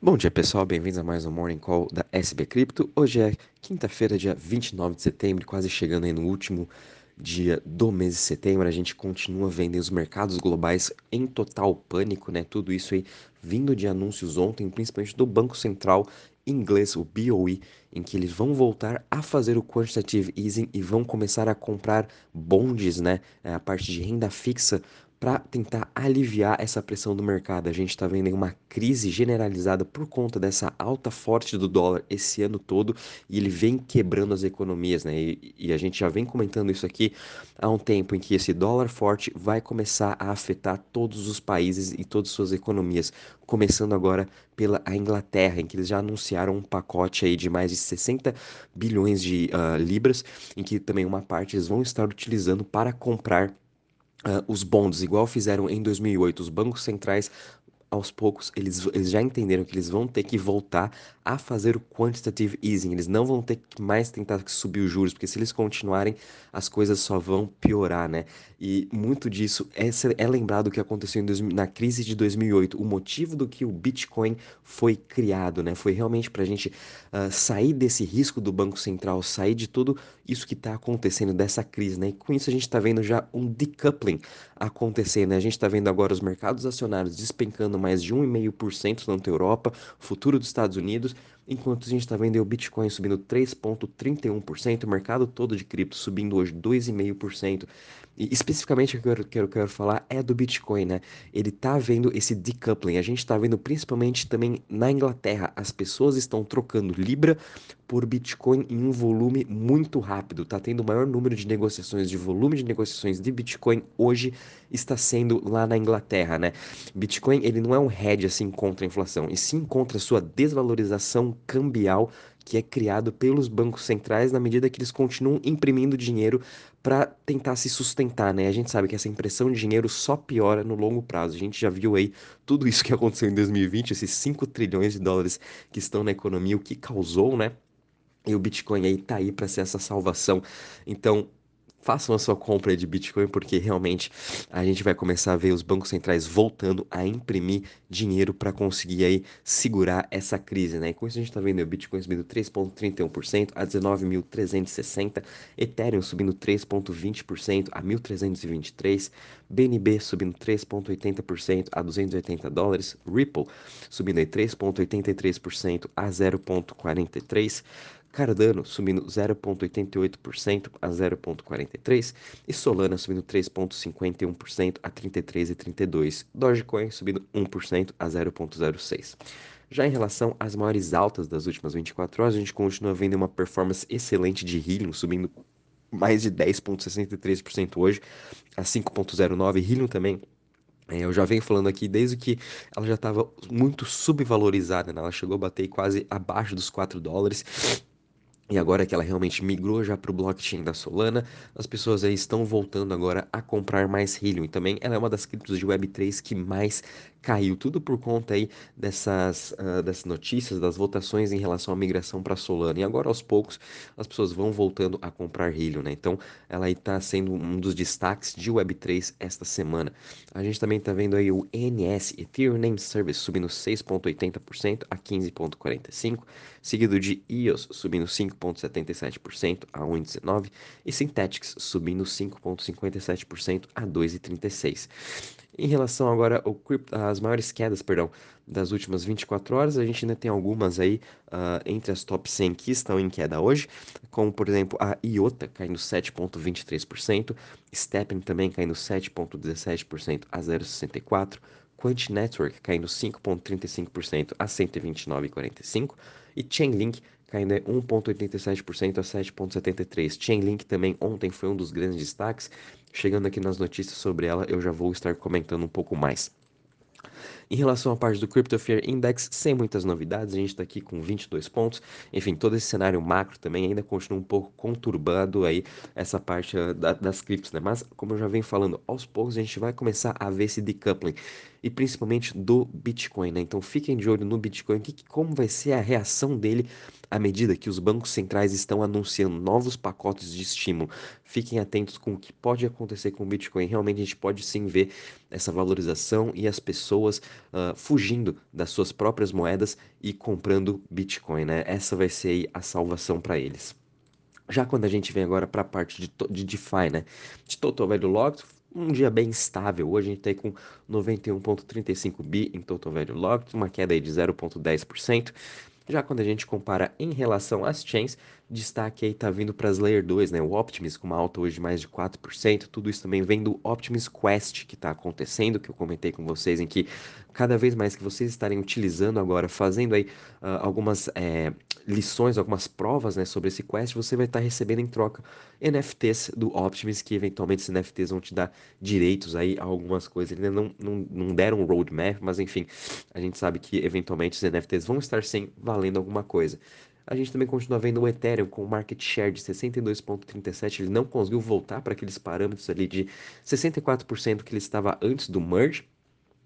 Bom dia pessoal, bem-vindos a mais um Morning Call da SB Cripto. Hoje é quinta-feira, dia 29 de setembro, quase chegando aí no último dia do mês de setembro. A gente continua vendo os mercados globais em total pânico, né? Tudo isso aí vindo de anúncios ontem, principalmente do Banco Central inglês, o BOE, em que eles vão voltar a fazer o quantitative easing e vão começar a comprar bondes, né? A parte de renda fixa para tentar aliviar essa pressão do mercado. A gente está vendo uma crise generalizada por conta dessa alta forte do dólar esse ano todo e ele vem quebrando as economias, né? E, e, a gente já vem comentando isso aqui há um tempo em que esse dólar forte vai começar a afetar todos os países e todas as suas economias, começando agora pela Inglaterra, em que eles já anunciaram um pacote aí de mais de 60 bilhões de uh, libras, em que também uma parte eles vão estar utilizando para comprar Uh, os bonds, igual fizeram em 2008, os bancos centrais aos poucos, eles, eles já entenderam que eles vão ter que voltar a fazer o quantitative easing. Eles não vão ter que mais tentar subir os juros, porque se eles continuarem, as coisas só vão piorar, né? E muito disso é, é lembrado o que aconteceu dois, na crise de 2008. O motivo do que o Bitcoin foi criado, né? Foi realmente para a gente uh, sair desse risco do Banco Central, sair de tudo isso que está acontecendo, dessa crise, né? E com isso a gente está vendo já um decoupling acontecendo, né? A gente está vendo agora os mercados acionários despencando mais de 1,5% tanto Europa, futuro dos Estados Unidos, enquanto a gente está vendo o Bitcoin subindo 3,31%, o mercado todo de cripto subindo hoje 2,5%. E especificamente o que eu quero, quero, falar é do Bitcoin, né? Ele tá vendo esse decoupling. A gente está vendo principalmente também na Inglaterra. As pessoas estão trocando Libra por Bitcoin em um volume muito rápido. Tá tendo o maior número de negociações, de volume de negociações de Bitcoin hoje está sendo lá na Inglaterra, né? Bitcoin, ele não é um hedge assim contra a inflação, e sim contra a sua desvalorização cambial que é criado pelos bancos centrais na medida que eles continuam imprimindo dinheiro para tentar se sustentar, né? A gente sabe que essa impressão de dinheiro só piora no longo prazo. A gente já viu aí tudo isso que aconteceu em 2020, esses 5 trilhões de dólares que estão na economia, o que causou, né? E o Bitcoin aí tá aí para ser essa salvação. Então, façam a sua compra de Bitcoin, porque realmente a gente vai começar a ver os bancos centrais voltando a imprimir dinheiro para conseguir aí segurar essa crise, né? E com isso a gente está vendo o Bitcoin subindo 3,31% a 19.360, Ethereum subindo 3,20% a 1.323, BNB subindo 3,80% a 280 dólares, Ripple subindo aí 3,83% a 0,43 Cardano subindo 0,88% a 0,43% e Solana subindo 3,51% a 33,32%. Dogecoin subindo 1% a 0,06%. Já em relação às maiores altas das últimas 24 horas, a gente continua vendo uma performance excelente de Helium, subindo mais de 10,63% hoje a 5,09%. Helium também é, eu já venho falando aqui desde que ela já estava muito subvalorizada, né? ela chegou a bater quase abaixo dos 4 dólares e agora que ela realmente migrou já para o blockchain da Solana, as pessoas aí estão voltando agora a comprar mais Helium. E também ela é uma das criptos de Web3 que mais caiu, tudo por conta aí dessas, uh, dessas notícias, das votações em relação à migração para Solana. E agora, aos poucos, as pessoas vão voltando a comprar Helium, né? Então, ela aí está sendo um dos destaques de Web3 esta semana. A gente também está vendo aí o ENS, Ethereum Name Service, subindo 6,80% a 15,45%, seguido de EOS, subindo 5,77% a 1,19% e Synthetics, subindo 5,57% a 2,36%. Em relação agora às maiores quedas, perdão, das últimas 24 horas, a gente ainda tem algumas aí uh, entre as top 100 que estão em queda hoje, como por exemplo a IOTA caindo 7,23%, Steppen também caindo 7,17% a 0,64%, Quant Network caindo 5,35% a 129,45% e Chainlink caindo 1,87% a 7,73%. Chainlink também ontem foi um dos grandes destaques. Chegando aqui nas notícias sobre ela, eu já vou estar comentando um pouco mais. Em relação à parte do Crypto Fear Index, sem muitas novidades, a gente está aqui com 22 pontos. Enfim, todo esse cenário macro também ainda continua um pouco conturbado aí essa parte uh, da, das criptos, né? Mas, como eu já venho falando, aos poucos a gente vai começar a ver esse decoupling e principalmente do Bitcoin, né? Então fiquem de olho no Bitcoin, que, como vai ser a reação dele à medida que os bancos centrais estão anunciando novos pacotes de estímulo. Fiquem atentos com o que pode acontecer com o Bitcoin. Realmente a gente pode sim ver essa valorização e as pessoas uh, fugindo das suas próprias moedas e comprando Bitcoin, né? Essa vai ser a salvação para eles. Já quando a gente vem agora para a parte de, de DeFi, né? De Total Value Locked, um dia bem estável. Hoje a gente está com 91,35 bi em Total Value Locked, uma queda aí de 0,10%. Já quando a gente compara em relação às chains, destaque aí tá vindo para as Layer 2, né? O Optimus com uma alta hoje de mais de 4%. Tudo isso também vem do Optimus Quest que está acontecendo, que eu comentei com vocês, em que cada vez mais que vocês estarem utilizando agora, fazendo aí uh, algumas é, lições, algumas provas, né, sobre esse Quest, você vai estar tá recebendo em troca NFTs do Optimus, que eventualmente esses NFTs vão te dar direitos aí a algumas coisas. Ainda não, não, não deram um roadmap, mas enfim, a gente sabe que eventualmente os NFTs vão estar sem valendo alguma coisa. A gente também continua vendo o Ethereum com market share de 62,37. Ele não conseguiu voltar para aqueles parâmetros ali de 64% que ele estava antes do merge.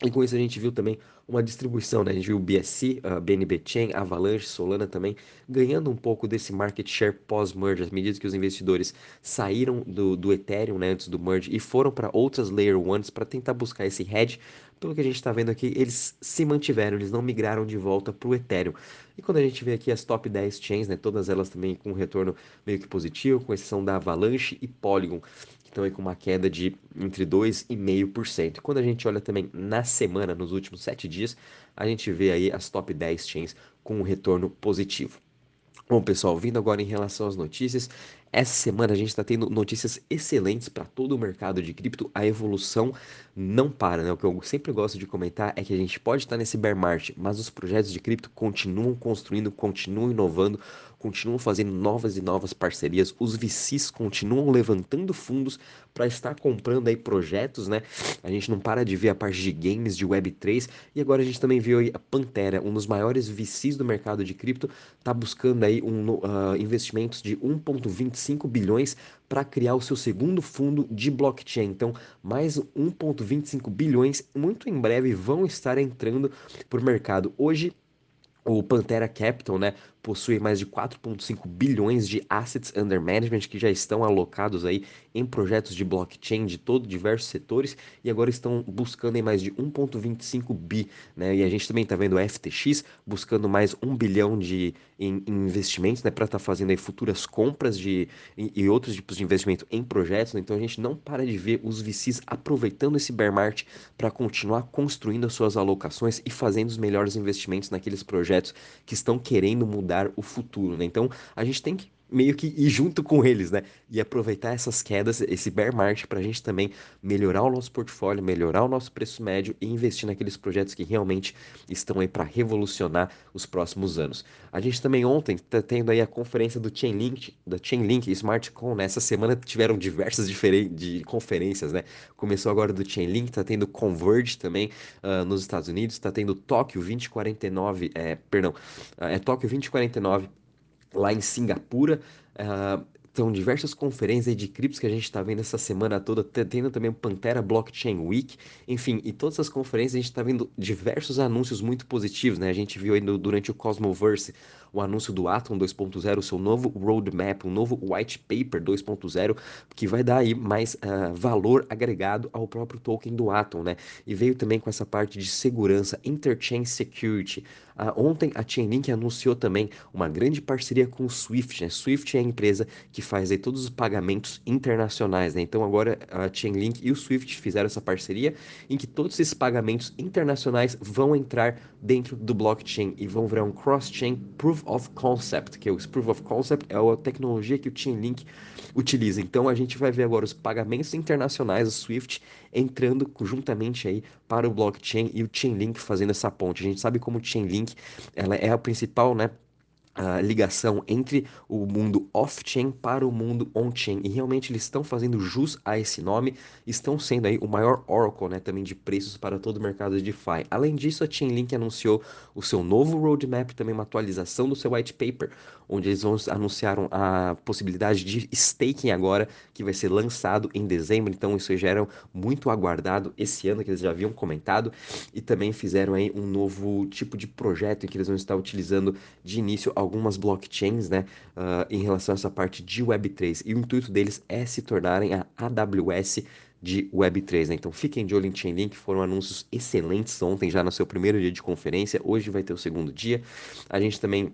E com isso a gente viu também uma distribuição, né? A gente viu o BSC, a BNB Chain, Avalanche, Solana também ganhando um pouco desse market share pós-merge, às medida que os investidores saíram do, do Ethereum né, antes do merge e foram para outras Layer 1s para tentar buscar esse hedge pelo que a gente está vendo aqui, eles se mantiveram, eles não migraram de volta para o Ethereum. E quando a gente vê aqui as top 10 chains, né, todas elas também com um retorno meio que positivo, com exceção da Avalanche e Polygon, estão aí com uma queda de entre 2,5%. E quando a gente olha também na semana, nos últimos 7 dias, a gente vê aí as top 10 chains com um retorno positivo. Bom, pessoal, vindo agora em relação às notícias, essa semana a gente está tendo notícias excelentes para todo o mercado de cripto. A evolução não para, né? O que eu sempre gosto de comentar é que a gente pode estar nesse bear market, mas os projetos de cripto continuam construindo, continuam inovando, continuam fazendo novas e novas parcerias. Os VCs continuam levantando fundos para estar comprando aí projetos, né? A gente não para de ver a parte de games, de Web3 e agora a gente também viu a Pantera, um dos maiores VCs do mercado de cripto, tá buscando aí um uh, investimentos de 1.25 bilhões para criar o seu segundo fundo de blockchain. Então, mais 1.25 bilhões muito em breve vão estar entrando para o mercado. Hoje o Pantera Capital, né, possui mais de 4,5 bilhões de assets under management que já estão alocados aí em projetos de blockchain de todo diversos setores e agora estão buscando em mais de 1,25 bi, né? E a gente também está vendo o FTX buscando mais 1 bilhão de em, em investimentos, né, para estar tá fazendo aí futuras compras de e, e, outros tipos de investimento em projetos. Né? Então a gente não para de ver os VCs aproveitando esse bear market para continuar construindo as suas alocações e fazendo os melhores investimentos naqueles projetos que estão querendo mudar mudar o futuro, né? Então a gente tem que meio que ir junto com eles, né? E aproveitar essas quedas, esse bear market, para a gente também melhorar o nosso portfólio, melhorar o nosso preço médio e investir naqueles projetos que realmente estão aí para revolucionar os próximos anos. A gente também ontem está tendo aí a conferência do Chainlink, da Chainlink SmartCon, né? Essa semana tiveram diversas de conferências, né? Começou agora do Chainlink, está tendo Converge também uh, nos Estados Unidos, está tendo Tóquio 2049, é, perdão, é Tóquio 2049 lá em Singapura. Uh, são diversas conferências de criptos que a gente está vendo essa semana toda, tendo também o Pantera Blockchain Week, enfim, e todas as conferências a gente está vendo diversos anúncios muito positivos, né? A gente viu aí no, durante o Cosmoverse o anúncio do Atom 2.0, o seu novo roadmap, um novo white paper 2.0, que vai dar aí mais uh, valor agregado ao próprio token do Atom, né? E veio também com essa parte de segurança, interchain security. Uh, ontem a Chainlink anunciou também uma grande parceria com o Swift, né? Swift é a empresa que faz aí todos os pagamentos internacionais, né? Então agora a Chainlink e o Swift fizeram essa parceria em que todos esses pagamentos internacionais vão entrar dentro do blockchain e vão virar um cross-chain proof of Concept, que é o Proof of Concept é a tecnologia que o Chainlink utiliza. Então a gente vai ver agora os pagamentos internacionais, o SWIFT, entrando juntamente aí para o blockchain e o Chainlink fazendo essa ponte. A gente sabe como o Chainlink ela é a principal, né, a ligação entre o mundo off-chain para o mundo on-chain. E realmente eles estão fazendo jus a esse nome, estão sendo aí o maior Oracle né, também de preços para todo o mercado de DeFi. Além disso, a Chainlink anunciou o seu novo roadmap, também uma atualização do seu white paper, onde eles vão, anunciaram a possibilidade de staking agora, que vai ser lançado em dezembro. Então isso já era muito aguardado esse ano, que eles já haviam comentado, e também fizeram aí um novo tipo de projeto em que eles vão estar utilizando de início algumas blockchains, né, uh, em relação a essa parte de Web3. E o intuito deles é se tornarem a AWS de Web3, né? Então fiquem de olho em Chainlink, foram anúncios excelentes ontem, já no seu primeiro dia de conferência, hoje vai ter o segundo dia. A gente também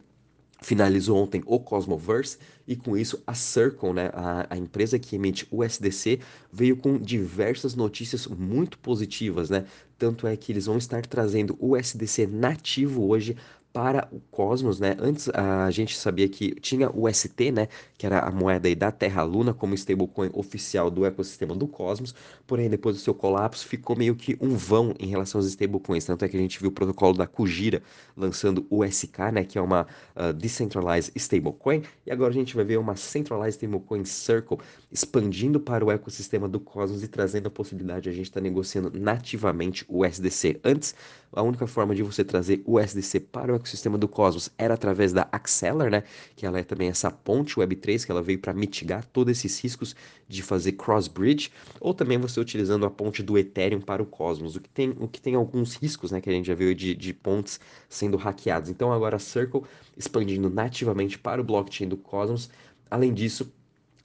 finalizou ontem o Cosmoverse e com isso a Circle, né, a, a, empresa que emite o SDC, veio com diversas notícias muito positivas, né? Tanto é que eles vão estar trazendo o SDC nativo hoje para o Cosmos, né? Antes a gente sabia que tinha o ST, né? Que era a moeda da Terra Luna como stablecoin oficial do ecossistema do Cosmos. Porém, depois do seu colapso, ficou meio que um vão em relação aos stablecoins. Tanto é que a gente viu o protocolo da Kujira lançando o SK, né? Que é uma uh, decentralized stablecoin. E agora a gente vai ver uma centralized stablecoin Circle expandindo para o ecossistema do Cosmos e trazendo a possibilidade de a gente estar tá negociando nativamente o SDC. Antes, a única forma de você trazer o SDC para o ecossistema do Cosmos era através da Acceler, né? Que ela é também essa ponte Web3 que ela veio para mitigar todos esses riscos de fazer cross-bridge, ou também você utilizando a ponte do Ethereum para o Cosmos, o que tem, o que tem alguns riscos, né? Que a gente já viu de, de pontes sendo hackeadas. Então agora a Circle expandindo nativamente para o blockchain do Cosmos. Além disso,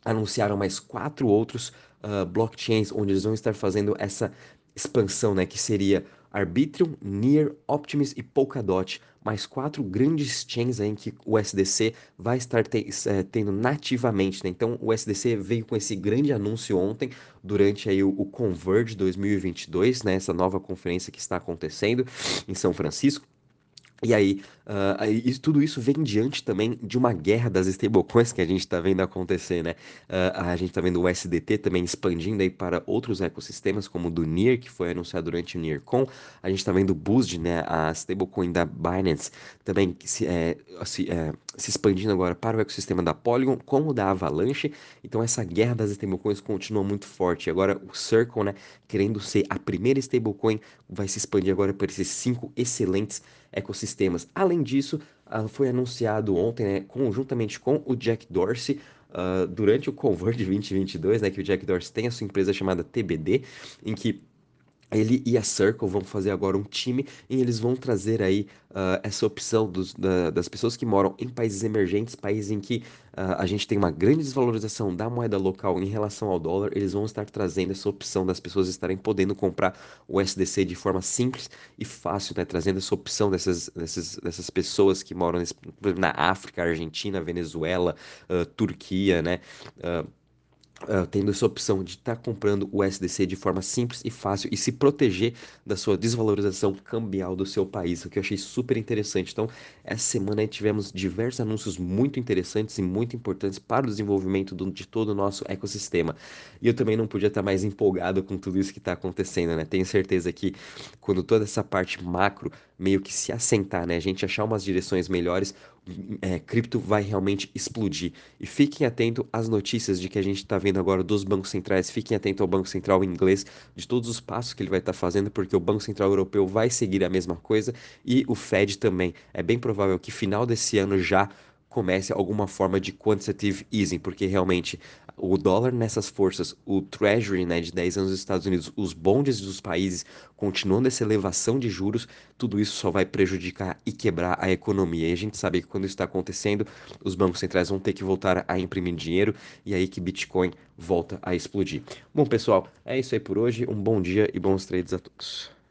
anunciaram mais quatro outros uh, blockchains onde eles vão estar fazendo essa expansão, né? Que seria Arbitrum, Near, Optimus e Polkadot, mais quatro grandes chains aí que o SDC vai estar te, é, tendo nativamente, né? Então o SDC veio com esse grande anúncio ontem durante aí o, o Converge 2022, né? Essa nova conferência que está acontecendo em São Francisco. E aí, uh, e tudo isso vem diante também de uma guerra das stablecoins que a gente está vendo acontecer, né? Uh, a gente está vendo o SDT também expandindo aí para outros ecossistemas, como o do NIR, que foi anunciado durante o NIRCon. A gente está vendo o BUSD, né? A stablecoin da Binance também se, é, se, é, se expandindo agora para o ecossistema da Polygon, como o da Avalanche. Então essa guerra das stablecoins continua muito forte. Agora o Circle, né? Querendo ser a primeira stablecoin, vai se expandir agora para esses cinco excelentes ecossistemas. Além disso, uh, foi anunciado ontem, né, conjuntamente com o Jack Dorsey, uh, durante o Converge 2022, né, que o Jack Dorsey tem a sua empresa chamada TBD, em que ele e a Circle vão fazer agora um time e eles vão trazer aí uh, essa opção dos, da, das pessoas que moram em países emergentes, países em que uh, a gente tem uma grande desvalorização da moeda local em relação ao dólar, eles vão estar trazendo essa opção das pessoas estarem podendo comprar o SDC de forma simples e fácil, né? trazendo essa opção dessas, dessas, dessas pessoas que moram nesse, na África, Argentina, Venezuela, uh, Turquia, né? Uh, tendo essa opção de estar tá comprando o SDC de forma simples e fácil e se proteger da sua desvalorização cambial do seu país, o que eu achei super interessante. Então, essa semana tivemos diversos anúncios muito interessantes e muito importantes para o desenvolvimento do, de todo o nosso ecossistema. E eu também não podia estar mais empolgado com tudo isso que está acontecendo, né? Tenho certeza que quando toda essa parte macro meio que se assentar, né? A gente achar umas direções melhores, é, cripto vai realmente explodir. E fiquem atentos às notícias de que a gente está vendo agora dos bancos centrais. Fiquem atentos ao Banco Central inglês, de todos os passos que ele vai estar tá fazendo, porque o Banco Central Europeu vai seguir a mesma coisa e o Fed também. É bem provável que final desse ano já comece alguma forma de quantitative easing, porque realmente o dólar nessas forças, o Treasury né, de 10 anos dos Estados Unidos, os bondes dos países continuando essa elevação de juros, tudo isso só vai prejudicar e quebrar a economia. E a gente sabe que quando isso está acontecendo, os bancos centrais vão ter que voltar a imprimir dinheiro e aí que Bitcoin volta a explodir. Bom, pessoal, é isso aí por hoje. Um bom dia e bons trades a todos.